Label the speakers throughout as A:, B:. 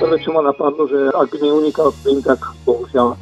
A: Prvé, čo ma napadlo, že ak by neunikal plyn, tak bohužiaľ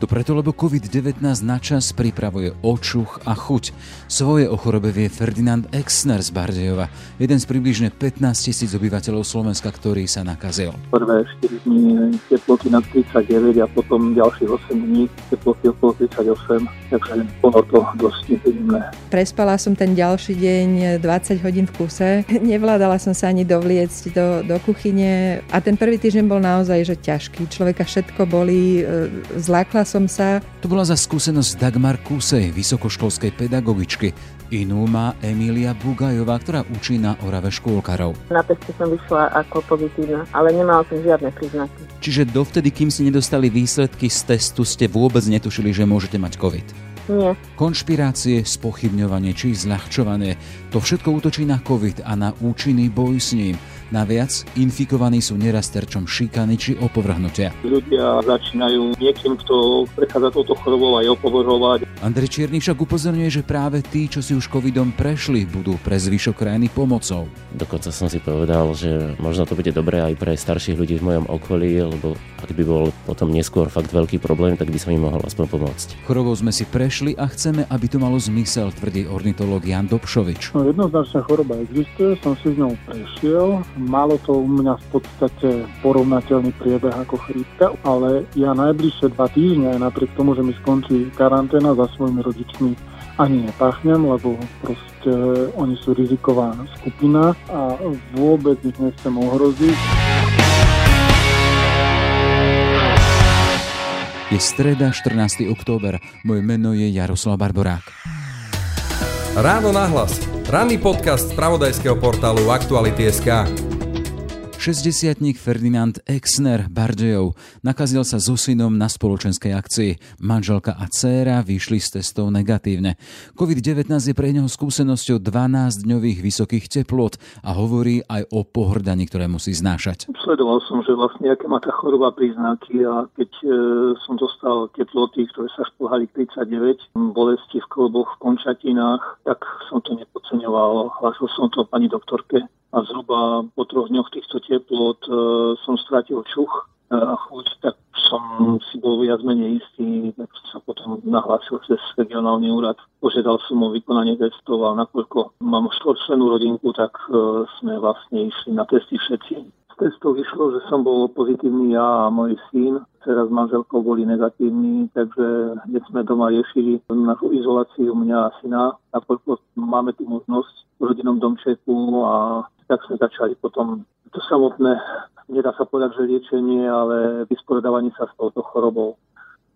B: to preto, lebo COVID-19 načas pripravuje očuch a chuť. Svoje o chorobe vie Ferdinand Exner z Bardejova, jeden z približne 15 tisíc obyvateľov Slovenska, ktorý sa nakazil.
A: Prvé 4 dní teploty na 39 a potom ďalších 8 dní teploty okolo 38, takže bolo to dosť nepríjemné.
C: Prespala som ten ďalší deň 20 hodín v kuse. Nevládala som sa ani dovliecť do, do kuchyne a ten prvý týždeň bol naozaj že ťažký. Človeka všetko boli, e, zlákla som sa.
B: To bola za skúsenosť Dagmar Kusej, vysokoškolskej pedagogičky. Inú má Emília Bugajová, ktorá učí na Orave škôlkarov.
D: Na teste som vyšla ako pozitívna, ale nemala som žiadne príznaky.
B: Čiže dovtedy, kým si nedostali výsledky z testu, ste vôbec netušili, že môžete mať COVID?
D: Nie.
B: Konšpirácie, spochybňovanie či zľahčovanie, to všetko útočí na COVID a na účinný boj s ním. Naviac, infikovaní sú neraz terčom šikany či opovrhnutia.
A: Ľudia začínajú niekým, kto prechádza touto chorobou aj opovrhovať.
B: Andrej Čierny však upozorňuje, že práve tí, čo si už covidom prešli, budú pre zvyšok krajiny pomocou.
E: Dokonca som si povedal, že možno to bude dobré aj pre starších ľudí v mojom okolí, lebo ak by bol potom neskôr fakt veľký problém, tak by som im mohol aspoň pomôcť.
B: Chorobou sme si prešli a chceme, aby to malo zmysel, tvrdí ornitolog Jan Dobšovič.
F: No, jednoznačná choroba existuje, som si s ňou prešiel, Malo to u mňa v podstate porovnateľný priebeh ako chrípka, ale ja najbližšie dva týždne, aj napriek tomu, že mi skončí karanténa za svojimi rodičmi, ani nepachnem, lebo proste oni sú riziková skupina a vôbec ich nechcem ohroziť.
B: Je streda, 14. október. Moje meno je Jaroslav Barborák.
G: Ráno nahlas. Ranný podcast z pravodajského portálu Aktuality.sk.
B: 60 Ferdinand Exner Bardejov nakazil sa so synom na spoločenskej akcii. Manželka a dcéra vyšli z testov negatívne. COVID-19 je pre neho skúsenosťou 12-dňových vysokých teplot a hovorí aj o pohrdaní, ktoré musí znášať.
A: Sledoval som, že vlastne aké má tá choroba príznaky a keď e, som dostal teploty, ktoré sa šplhali 39, bolesti v kolboch, v končatinách, tak som to nepodceňoval. Hlásil som to pani doktorke a zhruba po troch dňoch týchto teplot e, som strátil čuch e, a chuť, tak som si bol viac menej istý, tak sa potom nahlásil cez regionálny úrad. Požiadal som o vykonanie testov a nakoľko mám štvorčlenú rodinku, tak e, sme vlastne išli na testy všetci. Z testov vyšlo, že som bol pozitívny ja a môj syn. Teraz s manželkou boli negatívni, takže hneď sme doma riešili našu izoláciu mňa a syna, nakoľko máme tu možnosť v rodinnom domčeku a tak sme začali potom to samotné, nedá sa povedať, že liečenie, ale vysporiadavanie sa s touto chorobou.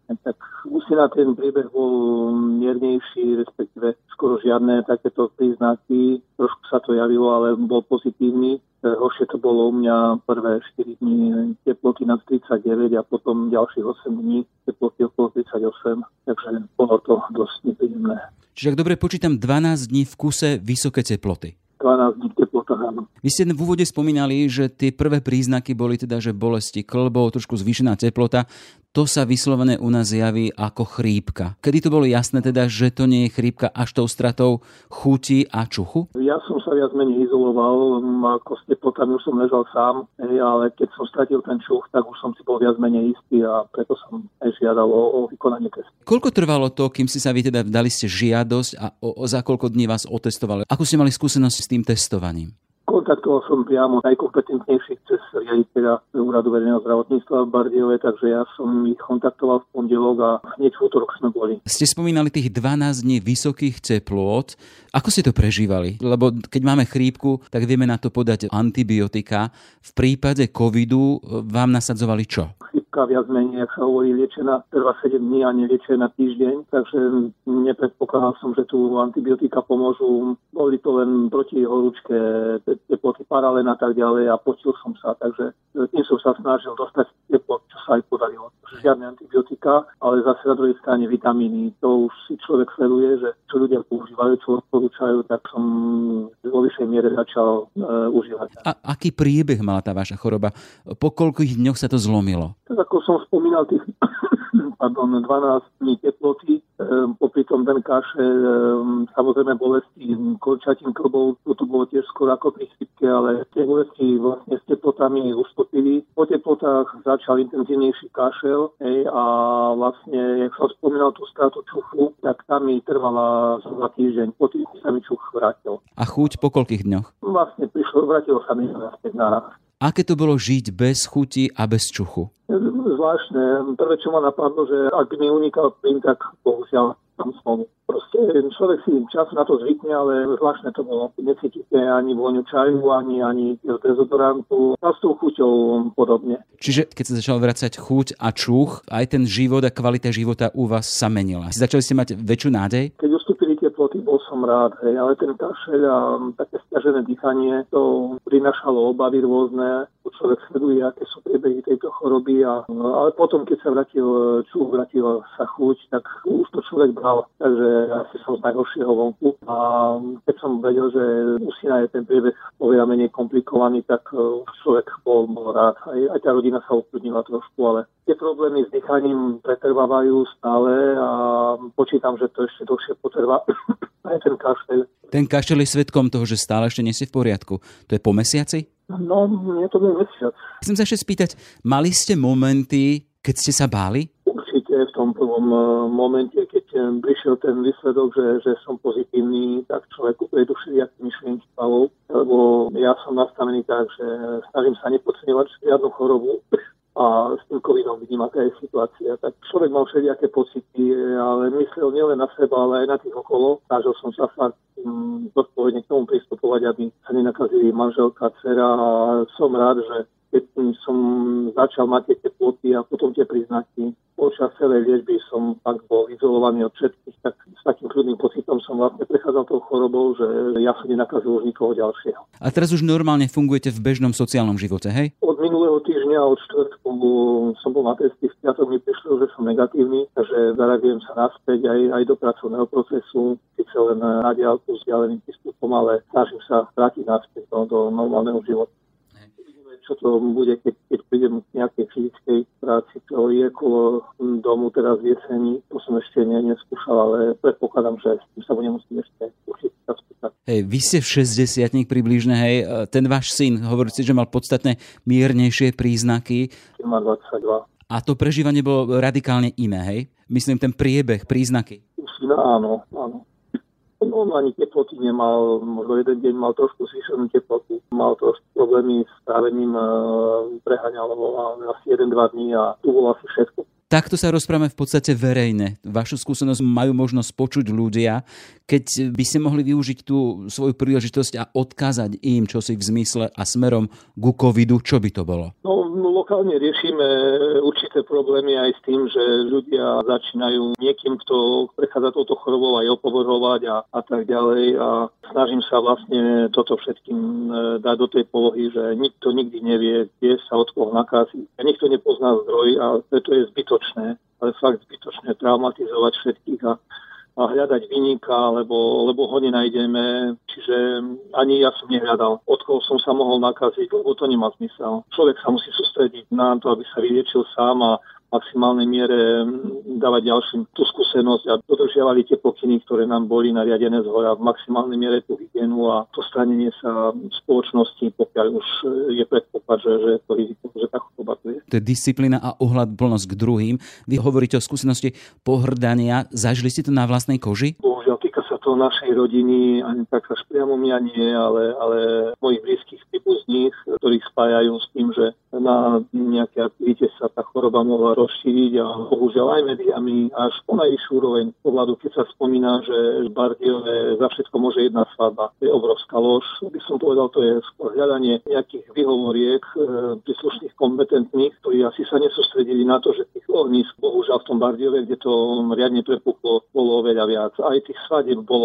A: Tak na ten príbeh bol miernejší, respektíve skoro žiadne takéto príznaky. Trošku sa to javilo, ale bol pozitívny. Horšie to bolo u mňa prvé 4 dní teploty nad 39 a potom ďalších 8 dní teploty okolo 38. Takže bolo to dosť nepríjemné.
B: Čiže ak dobre počítam, 12 dní v kuse vysoké teploty.
A: 12 dní teplota, áno.
B: Vy ste v úvode spomínali, že tie prvé príznaky boli teda, že bolesti klbov, trošku zvýšená teplota. To sa vyslovené u nás javí ako chrípka. Kedy to bolo jasné teda, že to nie je chrípka až tou stratou chuti a čuchu?
A: Ja som sa viac menej izoloval, ako s teplotami už som ležal sám, ale keď som stratil ten čuch, tak už som si bol viac menej istý a preto som aj žiadal o, o vykonanie testu.
B: Koľko trvalo to, kým si sa vy teda dali ste žiadosť a o, o za koľko dní vás otestovali? Ako ste mali skúsenosti s tým testovaním?
A: Kontaktoval som priamo najkompetentnejších cez riaditeľa Úradu verejného zdravotníctva v Bardiove, takže ja som ich kontaktoval v pondelok a hneď v útorok sme boli.
B: Ste spomínali tých 12 dní vysokých teplôt. Ako ste to prežívali? Lebo keď máme chrípku, tak vieme na to podať antibiotika. V prípade covidu vám nasadzovali čo?
A: Chrípka viac menej, ak sa hovorí, liečená trvá 7 dní a neliečená týždeň, takže nepredpokladal som, že tu antibiotika pomôžu. Boli to len proti horúčke, teploty paralen a tak ďalej a počul som sa, takže tým som sa snažil dostať sa aj podarilo. Žiadne antibiotika, ale zase na druhej strane vitamíny. To už si človek sleduje, že čo ľudia používajú, čo odporúčajú, tak som vo vyššej miere začal e, užívať.
B: A aký príbeh mala tá vaša choroba? Po koľkých dňoch sa to zlomilo?
A: Tak ako som spomínal, tých pardon, 12 dní teploty, Ehm, popri tom ten kaše, ehm, samozrejme bolesti kolčatín klbov, to bolo tiež skoro ako pri chrypke, ale tie bolesti vlastne s teplotami ustúpili. Po teplotách začal intenzívnejší kašel hej, a vlastne, jak som spomínal tú stratu čuchu, tak tam mi trvala za týždeň, po tým sa mi čuch vrátil.
B: A chuť po koľkých dňoch?
A: Vlastne prišlo, vrátilo sa mi naspäť na
B: Aké to bolo žiť bez chuti a bez čuchu?
A: Zvláštne. Prvé, čo ma napadlo, že ak mi unikal plyn, tak bohužiaľ tam som. Proste človek si čas na to zvykne, ale zvláštne to bolo. Necítite ani vôňu čaju, ani, ani dezodorantu. A s tou chuťou podobne.
B: Čiže keď sa začal vracať chuť a čuch, aj ten život a kvalita života u vás sa menila. Začali ste mať väčšiu nádej?
A: Keď ustúpili teploty, bol som rád, hej, ale ten kašeľ a také stiažené dýchanie, to prinašalo obavy rôzne. Človek sleduje, aké sú priebehy tejto choroby, a, ale potom, keď sa vrátil čuch, vrátil sa chuť, tak už to človek bral. Takže asi som z najhoršieho vonku. A keď som vedel, že u syna je ten priebeh oveľa menej komplikovaný, tak e, človek bol, bol rád. Aj, aj tá rodina sa ukludnila trošku, ale tie problémy s dýchaním pretrvávajú stále a počítam, že to ešte dlhšie potrvá aj ten kašel.
B: Ten kašel je svetkom toho, že stále ešte nie si v poriadku. To je po mesiaci?
A: No, nie to bol mesiac.
B: Chcem sa ešte spýtať, mali ste momenty, keď ste sa báli?
A: Určite v tom prvom e, momente, keď e, prišiel ten výsledok, že, že som pozitívny, tak človeku prejdu všelijaký myšlienky hlavou, lebo ja som nastavený tak, že snažím sa nepodceňovať žiadnu chorobu, a s tým covidom vidím, aká je situácia. Tak človek mal všelijaké pocity, ale myslel nielen na seba, ale aj na tých okolo. Snažil som sa fakt mm, zodpovedne k tomu pristupovať, aby sa nenakazili manželka, dcera a som rád, že keď som začal mať tie teploty a potom tie príznaky, počas celej liečby som tak bol izolovaný od všetkých, tak s takým kľudným pocitom som vlastne prechádzal tou chorobou, že ja som nenakazil už nikoho ďalšieho.
B: A teraz už normálne fungujete v bežnom sociálnom živote, hej?
A: Od minulého týždňa, od štvrtku som bol na testy, v piatok mi prišlo, že som negatívny, takže zareagujem sa naspäť aj, aj do pracovného procesu, síce len na diálku s ďaleným prístupom, ale snažím sa vrátiť naspäť do, do normálneho života čo to bude, keď, keď prídem k nejakej fyzickej práci, čo je okolo domu teraz v jeseni. To som ešte ne, neskúšal, ale predpokladám, že s tým sa budem musieť ešte určite
B: Hej, vy ste v 60 približne, hej, ten váš syn, hovoríte, že mal podstatne miernejšie príznaky.
A: Má 22.
B: A to prežívanie bolo radikálne iné, hej? Myslím, ten priebeh, príznaky.
A: Syna, áno, áno. On ani teploty nemal, možno jeden deň mal trošku zvýšenú teplotu, mal trošku problémy s trávením, e, preháňal asi 1-2 dní a tu bolo asi všetko.
B: Takto sa rozprávame v podstate verejne. Vašu skúsenosť majú možnosť počuť ľudia. Keď by ste mohli využiť tú svoju príležitosť a odkázať im čo si v zmysle a smerom ku covidu, čo by to bolo?
A: No, no lokálne riešime určité problémy aj s tým, že ľudia začínajú niekým, kto prechádza touto chorobou aj opovorovať a, a tak ďalej. A snažím sa vlastne toto všetkým e, dať do tej polohy, že nikto nikdy nevie, kde sa od koho nakazí. A nikto nepozná zdroj a preto je zbytočné ale fakt zbytočné traumatizovať všetkých a hľadať vyníka, lebo, lebo ho nenájdeme. Čiže ani ja som nehľadal, od koho som sa mohol nakaziť, lebo to nemá zmysel. Človek sa musí sústrediť na to, aby sa vyliečil sám a maximálnej miere dávať ďalším tú skúsenosť a dodržiavali tie pokyny, ktoré nám boli nariadené z hora v maximálnej miere tú hygienu a to stranenie sa spoločnosti, pokiaľ už je predpoklad, že, že to riziko, že tá choroba tu je.
B: To je disciplína a ohľad plnosť k druhým. Vy hovoríte o skúsenosti pohrdania. Zažili ste to na vlastnej koži?
A: Bohužiaľ, sa to našej rodiny, ani tak až priamo mňa nie, ale, ale mojich blízkych príbuzných, ktorých spájajú s tým, že na nejaké aktivite sa tá choroba mohla rozšíriť a bohužiaľ aj médiami až po najvyššiu úroveň pohľadu, keď sa spomína, že Bardiove za všetko môže jedna svadba. To je obrovská lož. By som povedal, to je skôr hľadanie nejakých vyhovoriek e, príslušných kompetentných, ktorí asi sa nesústredili na to, že tých ohnízk bohužiaľ v tom Bardiove, kde to riadne prepuchlo, bolo oveľa viac. Aj tých svadieb bolo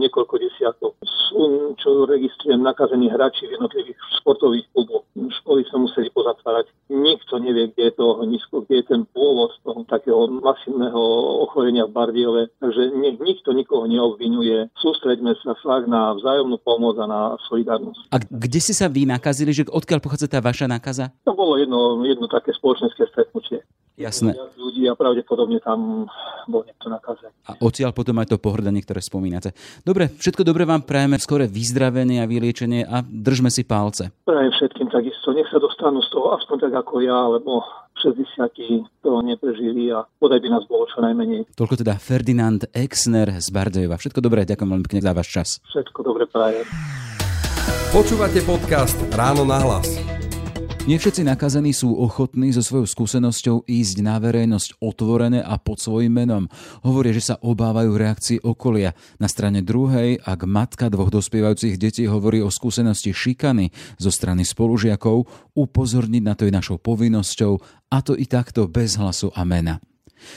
A: niekoľko desiatok. Sú, čo registrujem, nakazení hráči v jednotlivých športových kluboch. Školy sa museli pozatvárať. Nikto nevie, kde je to ohnisko, kde je ten pôvod toho takého masívneho ochorenia v Bardiove. Takže nech nikto nikoho neobvinuje. Sústreďme sa fakt na vzájomnú pomoc a na solidárnosť.
B: A kde ste sa vy nakazili, že odkiaľ pochádza tá vaša nákaza?
A: To bolo jedno, jedno také spoločenské stretnutie.
B: Jasné.
A: Ľudí a pravdepodobne tam bol niekto nakazený.
B: A odtiaľ potom aj to pohrdanie, ktoré spomínate. Dobre, všetko dobre vám prajeme, skore vyzdravenie a vyliečenie a držme si palce.
A: Prajem všetkým takisto. Nech sa dostanú z toho aspoň tak ako ja, lebo 60 toho neprežili a bodaj by nás bolo čo najmenej.
B: Toľko teda Ferdinand Exner z Bardejova. Všetko dobré, ďakujem veľmi pekne za váš čas.
A: Všetko dobre prajem.
G: Počúvate podcast Ráno na hlas.
B: Nie všetci nakazení sú ochotní so svojou skúsenosťou ísť na verejnosť otvorené a pod svojim menom. Hovoria, že sa obávajú reakcií okolia. Na strane druhej, ak matka dvoch dospievajúcich detí hovorí o skúsenosti šikany zo strany spolužiakov, upozorniť na to je našou povinnosťou, a to i takto bez hlasu a mena.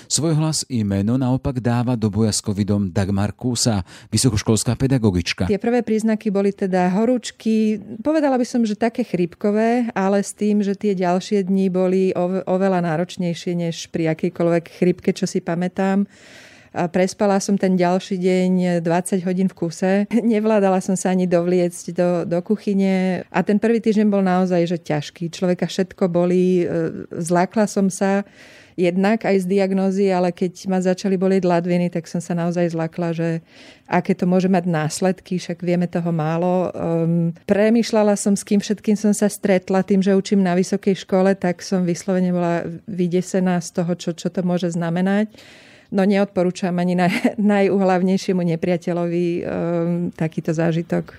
B: Svoj hlas i meno naopak dáva do boja s covidom Dagmar Kúsa, vysokoškolská pedagogička.
C: Tie prvé príznaky boli teda horúčky, povedala by som, že také chrípkové, ale s tým, že tie ďalšie dni boli oveľa náročnejšie než pri akejkoľvek chrípke, čo si pamätám. A prespala som ten ďalší deň 20 hodín v kuse. Nevládala som sa ani dovliecť do, do kuchyne. A ten prvý týždeň bol naozaj že ťažký. Človeka všetko boli, e, zlákla som sa jednak aj z diagnózy, ale keď ma začali bolieť ladviny, tak som sa naozaj zlakla, že aké to môže mať následky, však vieme toho málo. Um, premýšľala som, s kým všetkým som sa stretla, tým, že učím na vysokej škole, tak som vyslovene bola vydesená z toho, čo, čo to môže znamenať. No neodporúčam ani naj, najuhlavnejšiemu nepriateľovi um, takýto zážitok.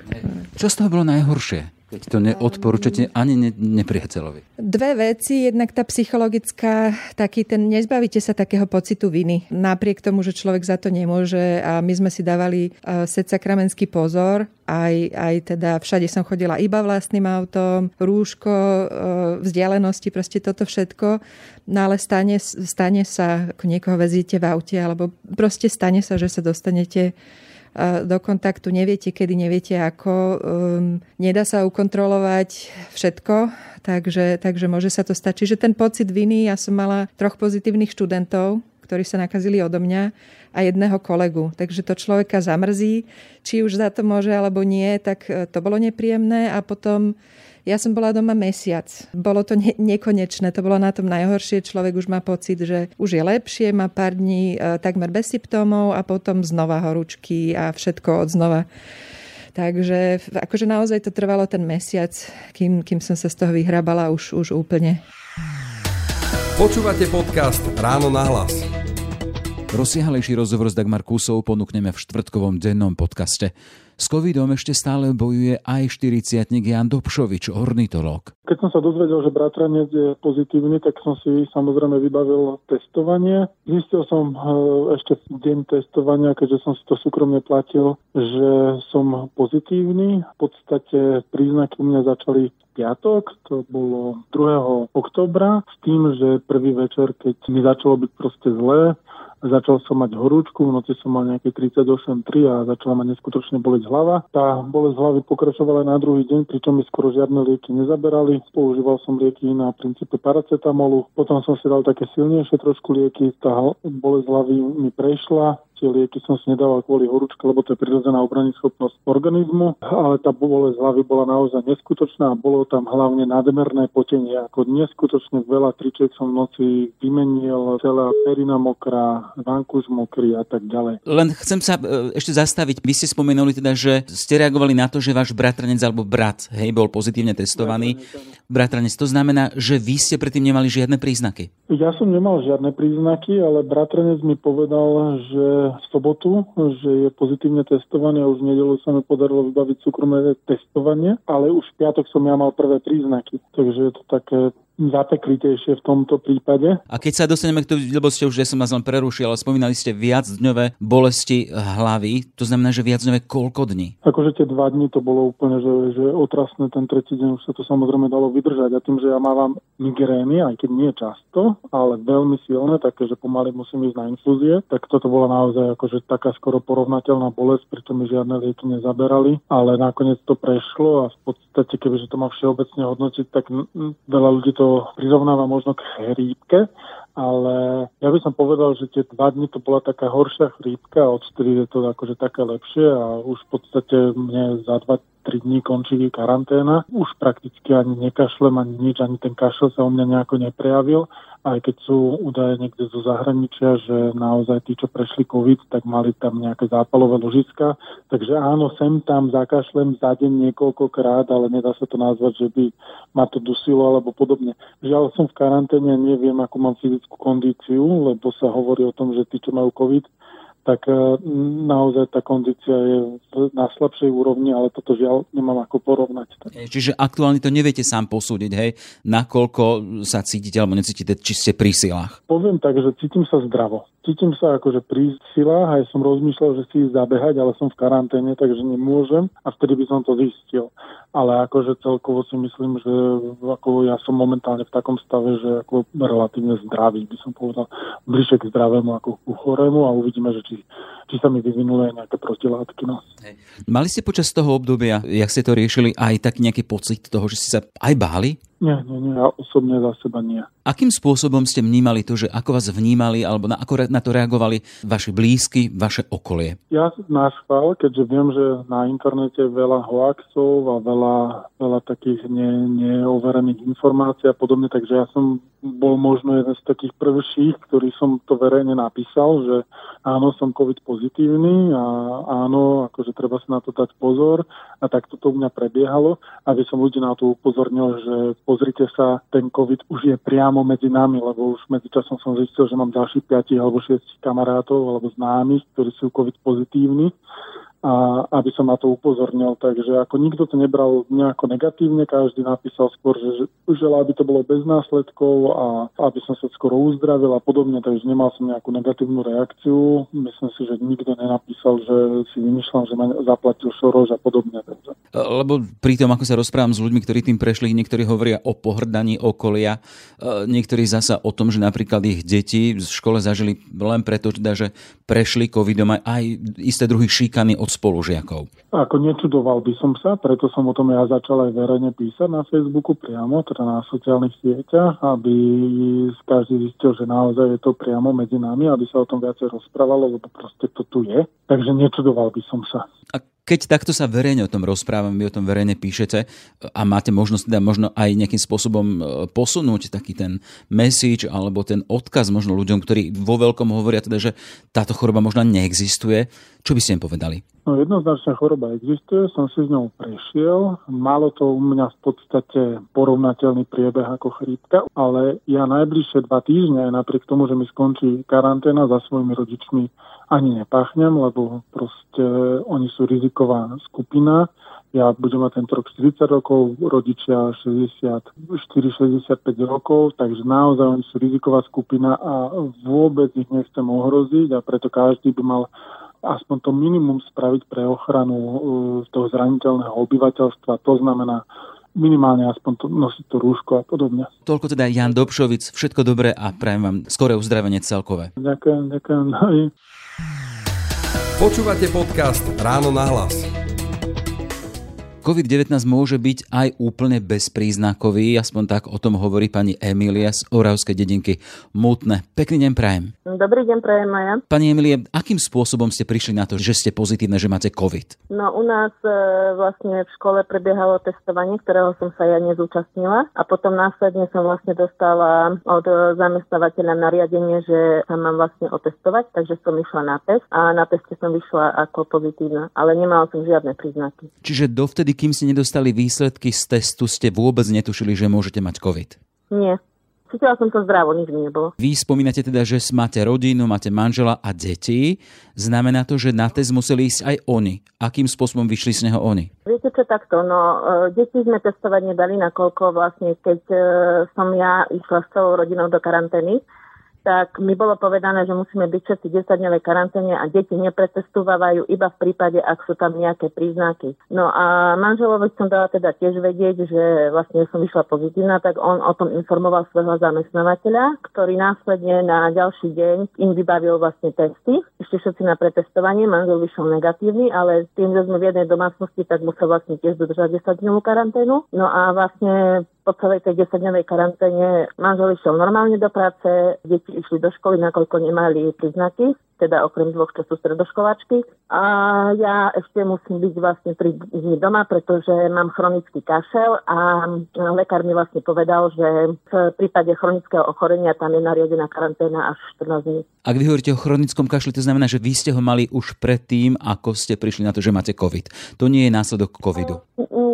B: Čo z toho bolo najhoršie? Keď to neodporúčate ani ne, nepriateľovi.
C: Dve veci. Jednak tá psychologická, taký ten, nezbavíte sa takého pocitu viny. Napriek tomu, že človek za to nemôže a my sme si dávali uh, set sakramenský pozor, aj, aj teda všade som chodila iba vlastným autom, rúško, uh, vzdialenosti, proste toto všetko. No ale stane, stane sa, ako niekoho vezíte v aute, alebo proste stane sa, že sa dostanete do kontaktu, neviete kedy, neviete ako, um, nedá sa ukontrolovať všetko, takže, takže môže sa to stať. Čiže ten pocit viny, ja som mala troch pozitívnych študentov, ktorí sa nakazili odo mňa a jedného kolegu. Takže to človeka zamrzí, či už za to môže alebo nie, tak e, to bolo nepríjemné a potom ja som bola doma mesiac. Bolo to ne- nekonečné, to bolo na tom najhoršie. Človek už má pocit, že už je lepšie, má pár dní e, takmer bez symptómov a potom znova horúčky a všetko od znova. Takže akože naozaj to trvalo ten mesiac, kým, kým som sa z toho vyhrabala už, už úplne.
G: Počúvate podcast Ráno na hlas.
B: Rozsiahlejší rozhovor s Dagmar Kusou ponúkneme v štvrtkovom dennom podcaste. S covidom ešte stále bojuje aj 40 Jan Dobšovič, ornitológ.
F: Keď som sa dozvedel, že bratranec je pozitívny, tak som si samozrejme vybavil testovanie. Zistil som e, ešte deň testovania, keďže som si to súkromne platil, že som pozitívny. V podstate príznaky u mňa začali piatok, to bolo 2. oktobra, s tým, že prvý večer, keď mi začalo byť proste zlé, Začal som mať horúčku, v noci som mal nejaké 38,3 a začala ma neskutočne boleť hlava. Tá bolesť hlavy pokračovala aj na druhý deň, pričom mi skoro žiadne lieky nezaberali. Používal som lieky na princípe paracetamolu, potom som si dal také silnejšie trošku lieky, tá bolesť hlavy mi prešla, tie lieky som si nedával kvôli horúčke, lebo to je prirodzená schopnosť organizmu, ale tá bolesť hlavy bola naozaj neskutočná a bolo tam hlavne nadmerné potenie. Ako neskutočne veľa tričiek som v noci vymenil, celá perina mokrá, vankuš mokrý a tak ďalej.
B: Len chcem sa e, ešte zastaviť. Vy ste spomenuli teda, že ste reagovali na to, že váš bratranec alebo brat hej, bol pozitívne testovaný. Bratranec, to znamená, že vy ste predtým nemali žiadne príznaky?
F: Ja som nemal žiadne príznaky, ale bratranec mi povedal, že v sobotu, že je pozitívne testovaný a už v nedelu sa mi podarilo vybaviť súkromné testovanie, ale už v piatok som ja mal prvé príznaky. Takže je to také zapeklitejšie v tomto prípade.
B: A keď sa dostaneme k tomu, lebo ste už, že som vás len prerušil, ale spomínali ste viac dňové bolesti hlavy, to znamená, že viac dňové koľko dní?
F: Akože tie dva dní to bolo úplne, že, že otrasné, ten tretí deň už sa to samozrejme dalo vydržať a tým, že ja mávam migrény, aj keď nie často, ale veľmi silné, také, že pomaly musím ísť na infúzie, tak toto bola naozaj akože taká skoro porovnateľná bolesť, preto mi žiadne lieky nezaberali, ale nakoniec to prešlo a v podstate, kebyže to má všeobecne hodnotiť, tak veľa ľudí to to prirovnáva možno k chrípke, ale ja by som povedal, že tie dva dny to bola taká horšia chrípka a odtedy je to akože také lepšie a už v podstate mne za dva 3 dní končí karanténa. Už prakticky ani nekašlem, ani nič, ani ten kašel sa u mňa nejako neprejavil aj keď sú údaje niekde zo zahraničia, že naozaj tí, čo prešli COVID, tak mali tam nejaké zápalové ložiska. Takže áno, sem tam zakašlem za deň niekoľkokrát, ale nedá sa to nazvať, že by ma to dusilo alebo podobne. Žiaľ som v karanténe, neviem, akú mám fyzickú kondíciu, lebo sa hovorí o tom, že tí, čo majú COVID, tak e, naozaj tá kondícia je na slabšej úrovni, ale toto žiaľ nemám ako porovnať.
B: Čiže aktuálne to neviete sám posúdiť, hej, nakoľko sa cítite alebo necítite, či ste pri silách?
F: Poviem tak, že cítim sa zdravo. Cítim sa akože pri silách, aj som rozmýšľal, že si ísť zabehať, ale som v karanténe, takže nemôžem a vtedy by som to zistil. Ale akože celkovo si myslím, že ako ja som momentálne v takom stave, že ako relatívne zdravý, by som povedal, bližšie k zdravému ako ku chorému a uvidíme, že či, či sa mi vyvinuli aj nejaké protilátky. No.
B: Mali ste počas toho obdobia, jak ste to riešili, aj taký nejaký pocit toho, že ste sa aj báli?
F: Nie, nie, nie, ja osobne za seba nie.
B: Akým spôsobom ste vnímali to, že ako vás vnímali alebo na, ako na to reagovali vaši blízky, vaše okolie?
F: Ja na schvál, keďže viem, že na internete je veľa hoaxov a veľa, veľa takých ne, neoverených informácií a podobne, takže ja som bol možno jeden z takých prvších, ktorý som to verejne napísal, že áno, som COVID pozitívny a áno, akože treba sa na to dať pozor a tak toto u mňa prebiehalo, aby som ľudí na to upozornil, že pozrite sa, ten COVID už je priamo medzi nami, lebo už medzičasom som zistil, že mám ďalších 5 alebo 6 kamarátov alebo známych, ktorí sú COVID pozitívni a aby som na to upozornil. Takže ako nikto to nebral nejako negatívne, každý napísal skôr, že želá, aby to bolo bez následkov a aby som sa skoro uzdravil a podobne, takže nemal som nejakú negatívnu reakciu. Myslím si, že nikto nenapísal, že si vymýšľam, že ma zaplatil Šorož a podobne. Takže.
B: Lebo pri tom, ako sa rozprávam s ľuďmi, ktorí tým prešli, niektorí hovoria o pohrdaní okolia, e, niektorí zasa o tom, že napríklad ich deti v škole zažili len preto, teda, že prešli covidom aj isté druhy šikany od spolužiakov?
F: Ako nečudoval by som sa, preto som o tom ja začal aj verejne písať na Facebooku priamo, teda na sociálnych sieťach, aby každý zistil, že naozaj je to priamo medzi nami, aby sa o tom viacej rozprávalo, lebo proste to tu je. Takže nečudoval by som sa.
B: A keď takto sa verejne o tom rozprávame, vy o tom verejne píšete a máte možnosť teda možno aj nejakým spôsobom e, posunúť taký ten message alebo ten odkaz možno ľuďom, ktorí vo veľkom hovoria teda, že táto choroba možno neexistuje, čo by ste im povedali?
F: No jednoznačne choroba existuje, som si s ňou prešiel. Malo to u mňa v podstate porovnateľný priebeh ako chrípka, ale ja najbližšie dva týždne, napriek tomu, že mi skončí karanténa za svojimi rodičmi, ani nepáchnem, lebo proste oni sú riziková skupina. Ja budem mať tento rok 40 rokov, rodičia 64-65 rokov, takže naozaj oni sú riziková skupina a vôbec ich nechcem ohroziť a preto každý by mal aspoň to minimum spraviť pre ochranu uh, toho zraniteľného obyvateľstva. To znamená minimálne aspoň to, nosiť to rúško a podobne.
B: Toľko teda Jan Dobšovic. Všetko dobré a prajem vám skoré uzdravenie celkové.
F: Ďakujem, ďakujem.
G: Počúvate podcast Ráno na hlas.
B: COVID-19 môže byť aj úplne bezpríznakový, aspoň tak o tom hovorí pani Emília z Oravskej dedinky Mutné. Pekný deň prajem.
D: Dobrý deň prajem, Maja.
B: Pani Emilie, akým spôsobom ste prišli na to, že ste pozitívne, že máte COVID?
D: No u nás e, vlastne v škole prebiehalo testovanie, ktorého som sa ja nezúčastnila a potom následne som vlastne dostala od zamestnávateľa nariadenie, že sa mám vlastne otestovať, takže som išla na test a na teste som vyšla ako pozitívna, ale nemala som žiadne príznaky.
B: Čiže dovtedy kým ste nedostali výsledky z testu, ste vôbec netušili, že môžete mať COVID?
D: Nie. Cítila som to zdravo, nič mi nebolo.
B: Vy spomínate teda, že máte rodinu, máte manžela a deti. Znamená to, že na test museli ísť aj oni. Akým spôsobom vyšli z neho oni?
D: Viete čo takto, no e, deti sme testovať nedali, nakoľko vlastne keď e, som ja išla s celou rodinou do karantény, tak mi bolo povedané, že musíme byť všetci 10 dňové karanténe a deti nepretestovávajú iba v prípade, ak sú tam nejaké príznaky. No a manželovi som dala teda tiež vedieť, že vlastne som vyšla pozitívna, tak on o tom informoval svojho zamestnávateľa, ktorý následne na ďalší deň im vybavil vlastne testy. Ešte všetci na pretestovanie, manžel vyšiel negatívny, ale tým, že sme v jednej domácnosti, tak musel vlastne tiež dodržať 10 dňovú karanténu. No a vlastne po celej tej 10-dňovej karanténe manžel išiel normálne do práce, deti išli do školy, nakoľko nemali príznaky teda okrem dvoch, čo sú stredoškoláčky. A ja ešte musím byť vlastne 3 dní doma, pretože mám chronický kašel a lekár mi vlastne povedal, že v prípade chronického ochorenia tam je nariadená karanténa až 14 dní.
B: Ak vy hovoríte o chronickom kašli, to znamená, že vy ste ho mali už predtým, ako ste prišli na to, že máte COVID. To nie je následok COVIdu.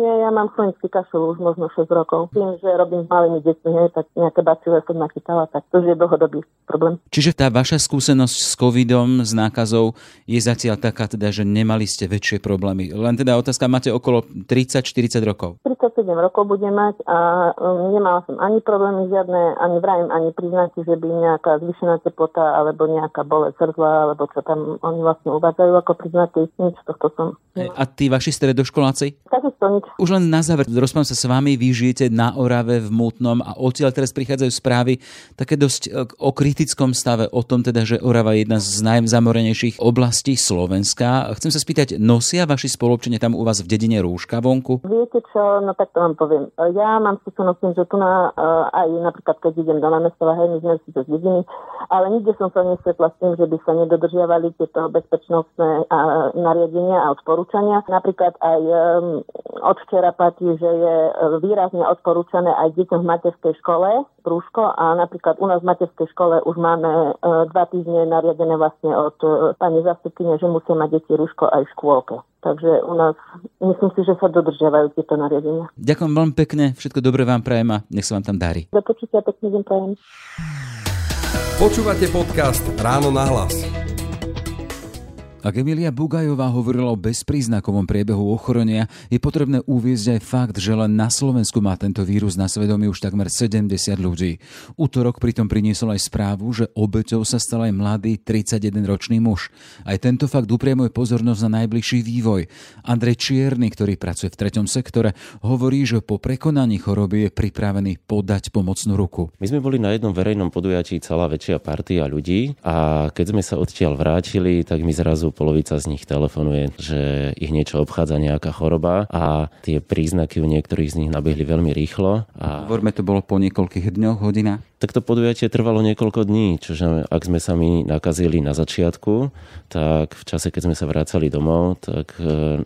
D: Ja mám chronický kašel už možno 6 rokov. Tým, že robím s malými deťmi, tak nejaké bacile som nachytala, tak to je dlhodobý problém.
B: Čiže tá vaša skúsenosť s COVIDom, s nákazou je zatiaľ taká teda, že nemali ste väčšie problémy. Len teda otázka, máte okolo 30-40 rokov.
D: 37 rokov budem mať a um, nemala som ani problémy žiadne, ani vrajím, ani príznaky, že by nejaká zvyšená teplota alebo nejaká bolesť srdla, alebo čo tam oni vlastne uvádzajú ako príznaky. Nič tohto som.
B: A tí vaši stredoškoláci?
D: Takisto nič.
B: Už len na záver, rozprávam sa s vami, vy žijete na Orave v Mutnom a odtiaľ teraz prichádzajú správy také dosť e, o kritickom stave, o tom teda, že Orava je jedna z najzamorenejších oblastí Slovenska. Chcem sa spýtať, nosia vaši spolupčania tam u vás v dedine rúška vonku?
D: Viete čo, no tak to vám poviem. Ja mám skúsenosť že tu na, uh, aj napríklad, keď idem do námestova, hej, my sme si z dediny, ale nikde som sa nestretla s tým, že by sa nedodržiavali tieto bezpečnostné uh, nariadenia a odporúčania. Napríklad aj od včera platí, že je výrazne odporúčané aj deťom v materskej škole rúško a napríklad u nás v materskej škole už máme uh, dva týždne nariadené vlastne od uh, pani zastupkyne, že musia mať deti rúško aj v škôlke. Takže u nás myslím si, že sa dodržiavajú tieto nariadenia.
B: Ďakujem veľmi pekne, všetko dobré vám prajem a nech sa vám tam darí.
D: Do počutia, pekný deň prajem.
G: Počúvate podcast Ráno na hlas.
B: Ak Emilia Bugajová hovorila o bezpríznakovom priebehu ochorenia, je potrebné uviezť aj fakt, že len na Slovensku má tento vírus na svedomí už takmer 70 ľudí. Útorok pritom priniesol aj správu, že obeťou sa stal aj mladý 31-ročný muž. Aj tento fakt upriamuje pozornosť na najbližší vývoj. Andrej Čierny, ktorý pracuje v treťom sektore, hovorí, že po prekonaní choroby je pripravený podať pomocnú ruku.
E: My sme boli na jednom verejnom podujatí celá väčšia partia ľudí a keď sme sa odtiaľ vrátili, tak mi zrazu polovica z nich telefonuje, že ich niečo obchádza nejaká choroba a tie príznaky u niektorých z nich nabehli veľmi rýchlo. A...
B: Hovoríme, to bolo po niekoľkých dňoch, hodinách?
E: Tak to podujatie trvalo niekoľko dní, čiže ak sme sa my nakazili na začiatku, tak v čase, keď sme sa vracali domov, tak e,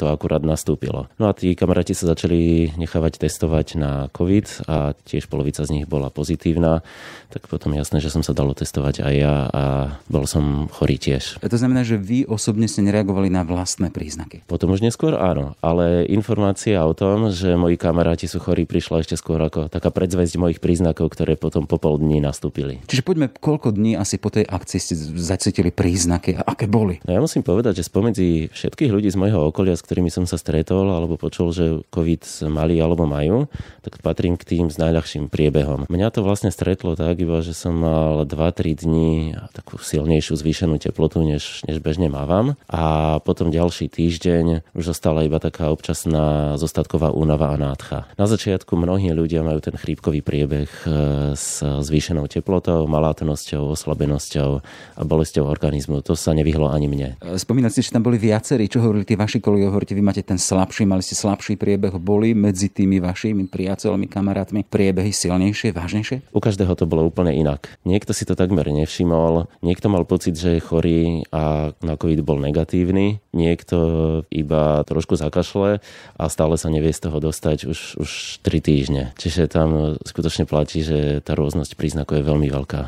E: to akurát nastúpilo. No a tí kamaráti sa začali nechávať testovať na COVID a tiež polovica z nich bola pozitívna, tak potom jasné, že som sa dalo testovať aj ja a bol som chorý tiež.
B: To znamená, že vy osobne ste nereagovali na vlastné príznaky?
E: Potom už neskôr áno, ale informácia o tom, že moji kamaráti sú chorí, prišla ešte skôr ako taká predzvesť mojich príznakov, ktoré potom po pol dní nastúpili.
B: Čiže poďme, koľko dní asi po tej akcii ste zacítili príznaky a aké boli?
E: No ja musím povedať, že spomedzi všetkých ľudí z môjho okolia, s ktorými som sa stretol alebo počul, že COVID mali alebo majú, tak patrím k tým s najľahším priebehom. Mňa to vlastne stretlo tak iba, že som mal 2-3 dní takú silnejšiu zvýšenú teplotu, než, než bežne mávam. A potom ďalší týždeň už zostala iba taká občasná zostatková únava a nádcha. Na začiatku mnohí ľudia majú ten chrípkový priebeh s zvýšenou teplotou, malátnosťou, oslabenosťou a bolesťou organizmu. To sa nevyhlo ani mne.
B: Spomínate, že tam boli viacerí, čo hovorili tí vaši kolegovia, hovoríte, vy máte ten slabší, mali ste slabší priebeh, boli medzi tými vašimi priateľmi, kamarátmi priebehy silnejšie, vážnejšie?
E: U každého to bolo úplne inak. Niekto si to takmer nevšimol, niekto mal pocit, že je chorý a na COVID bol negatívny, niekto iba trošku zakašle a stále sa nevie z toho dostať už, už 3 týždne. Čiže tam skutočne platí, že tá rôznosť príznakov je veľmi veľká.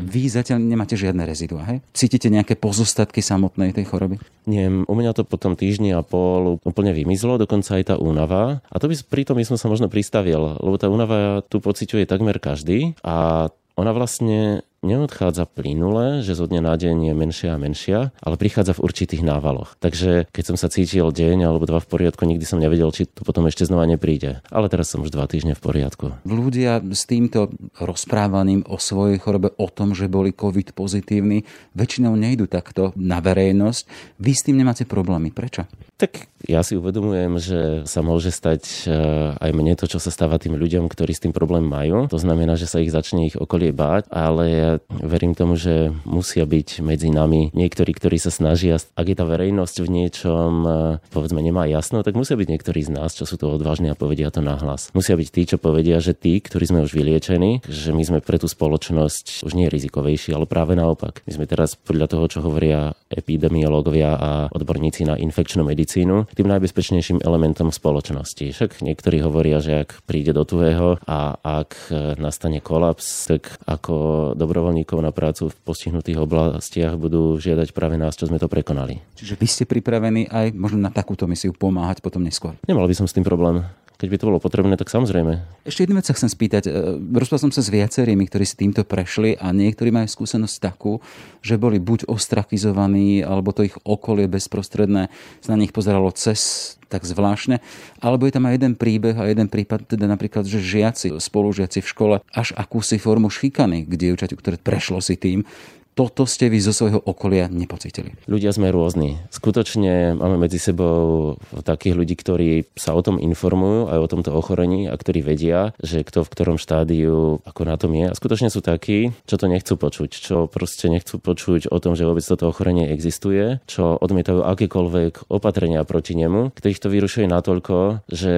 B: Vy zatiaľ nemáte žiadne rezidua, hej? Cítite nejaké pozostatky samotnej tej choroby?
E: Nie, u mňa to potom týždni a pol úplne vymizlo, dokonca aj tá únava. A to by pri tom by som sa možno pristavil, lebo tá únava tu pociťuje takmer každý a ona vlastne neodchádza plynule, že zo dňa na deň je menšia a menšia, ale prichádza v určitých návaloch. Takže keď som sa cítil deň alebo dva v poriadku, nikdy som nevedel, či to potom ešte znova nepríde. Ale teraz som už dva týždne v poriadku.
B: Ľudia s týmto rozprávaním o svojej chorobe, o tom, že boli COVID pozitívni, väčšinou nejdu takto na verejnosť. Vy s tým nemáte problémy. Prečo?
E: Tak ja si uvedomujem, že sa môže stať eh, aj mne to, čo sa stáva tým ľuďom, ktorí s tým problém majú. To znamená, že sa ich začne ich okolie báť, ale verím tomu, že musia byť medzi nami niektorí, ktorí sa snažia, ak je tá verejnosť v niečom, e, povedzme, nemá jasno, tak musia byť niektorí z nás, čo sú to odvážni a povedia to nahlas. Musia byť tí, čo povedia, že tí, ktorí sme už vyliečení, že my sme pre tú spoločnosť už nie rizikovejší, ale práve naopak. My sme teraz podľa toho, čo hovoria epidemiológovia a odborníci na infekčnú medicínu, tým najbezpečnejším elementom spoločnosti. Však niektorí hovoria, že ak príde do tuhého a ak nastane kolaps, tak ako dobrovoľníkov na prácu v postihnutých oblastiach budú žiadať práve nás, čo sme to prekonali.
B: Čiže vy ste pripravení aj možno na takúto misiu pomáhať potom neskôr?
E: Nemal by som s tým problém keď by to bolo potrebné, tak samozrejme.
B: Ešte jednu vec sa chcem spýtať. E, rozprával som sa s viacerými, ktorí si týmto prešli a niektorí majú skúsenosť takú, že boli buď ostrakizovaní, alebo to ich okolie bezprostredné sa na nich pozeralo cez tak zvláštne. Alebo je tam aj jeden príbeh a jeden prípad, teda napríklad, že žiaci, spolužiaci v škole až akúsi formu šikany k dievčaťu, ktoré prešlo si tým, toto ste vy zo svojho okolia nepocitili?
E: Ľudia sme rôzni. Skutočne máme medzi sebou takých ľudí, ktorí sa o tom informujú aj o tomto ochorení a ktorí vedia, že kto v ktorom štádiu ako na tom je. A skutočne sú takí, čo to nechcú počuť, čo proste nechcú počuť o tom, že vôbec toto ochorenie existuje, čo odmietajú akékoľvek opatrenia proti nemu, ktorých to vyrušuje natoľko, že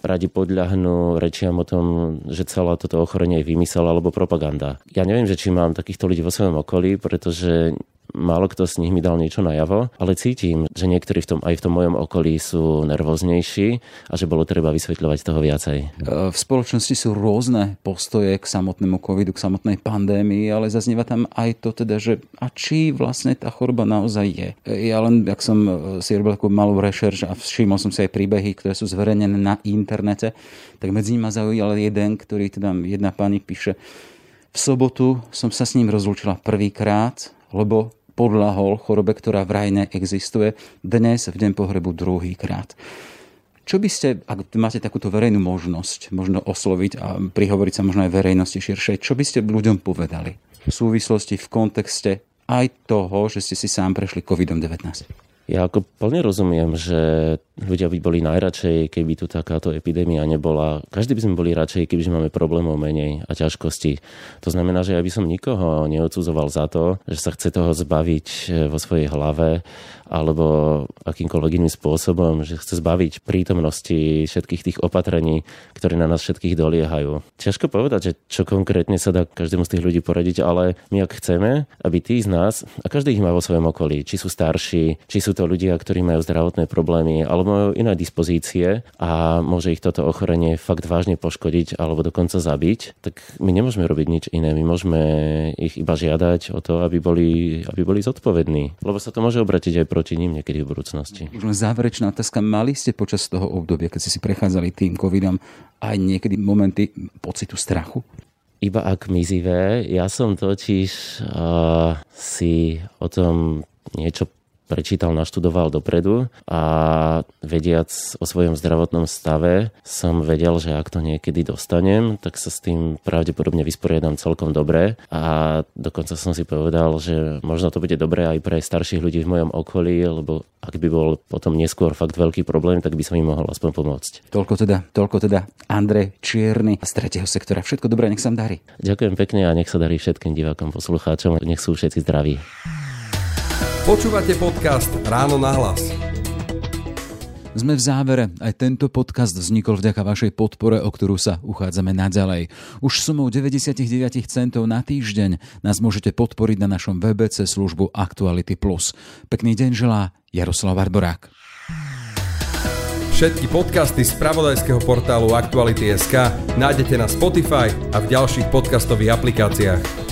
E: radi podľahnú rečiam o tom, že celá toto ochorenie je vymysel alebo propaganda. Ja neviem, že či mám takýchto ľudí vo svojom okolí, okolí, pretože málo kto z nich mi dal niečo najavo, ale cítim, že niektorí v tom, aj v tom mojom okolí sú nervóznejší a že bolo treba vysvetľovať toho viacej.
B: V spoločnosti sú rôzne postoje k samotnému covidu, k samotnej pandémii, ale zaznieva tam aj to teda, že a či vlastne tá choroba naozaj je. Ja len, ak som e, si robil takú malú rešerš a všimol som si aj príbehy, ktoré sú zverejnené na internete, tak medzi nimi ma zaujal jeden, ktorý teda jedna pani píše, v sobotu som sa s ním rozlúčila prvýkrát, lebo podľahol chorobe, ktorá vraj neexistuje. Dnes v deň pohrebu druhýkrát. Čo by ste, ak máte takúto verejnú možnosť, možno osloviť a prihovoriť sa možno aj verejnosti širšej, čo by ste ľuďom povedali v súvislosti, v kontexte aj toho, že ste si sám prešli COVID-19?
E: Ja ako plne rozumiem, že ľudia by boli najradšej, keby tu takáto epidémia nebola. Každý by sme boli radšej, keby máme problémov menej a ťažkosti. To znamená, že ja by som nikoho neodsudzoval za to, že sa chce toho zbaviť eh, vo svojej hlave alebo akýmkoľvek iným spôsobom, že chce zbaviť prítomnosti všetkých tých opatrení, ktoré na nás všetkých doliehajú. Ťažko povedať, že čo konkrétne sa dá každému z tých ľudí poradiť, ale my ak chceme, aby tí z nás, a každý ich má vo svojom okolí, či sú starší, či sú to ľudia, ktorí majú zdravotné problémy, alebo majú iné dispozície a môže ich toto ochorenie fakt vážne poškodiť alebo dokonca zabiť, tak my nemôžeme robiť nič iné. My môžeme ich iba žiadať o to, aby boli, aby boli zodpovední. Lebo sa to môže obratiť aj proti ním niekedy v budúcnosti.
B: Už len záverečná otázka. Mali ste počas toho obdobia, keď ste si prechádzali tým covidom, aj niekedy momenty pocitu strachu?
E: Iba ak mizivé. Ja som totiž uh, si o tom niečo prečítal, naštudoval dopredu a vediac o svojom zdravotnom stave som vedel, že ak to niekedy dostanem, tak sa s tým pravdepodobne vysporiadam celkom dobre a dokonca som si povedal, že možno to bude dobré aj pre starších ľudí v mojom okolí, lebo ak by bol potom neskôr fakt veľký problém, tak by som im mohol aspoň pomôcť.
B: Toľko teda, toľko teda Andrej Čierny z tretieho sektora. Všetko dobré, nech sa darí.
E: Ďakujem pekne a nech sa darí všetkým divákom, poslucháčom. Nech sú všetci zdraví.
G: Počúvate podcast Ráno na hlas.
B: Sme v závere. Aj tento podcast vznikol vďaka vašej podpore, o ktorú sa uchádzame naďalej. Už sumou 99 centov na týždeň nás môžete podporiť na našom webe cez službu Actuality+. Pekný deň želá Jaroslav Barborák.
G: Všetky podcasty z pravodajského portálu Actuality.sk nájdete na Spotify a v ďalších podcastových aplikáciách.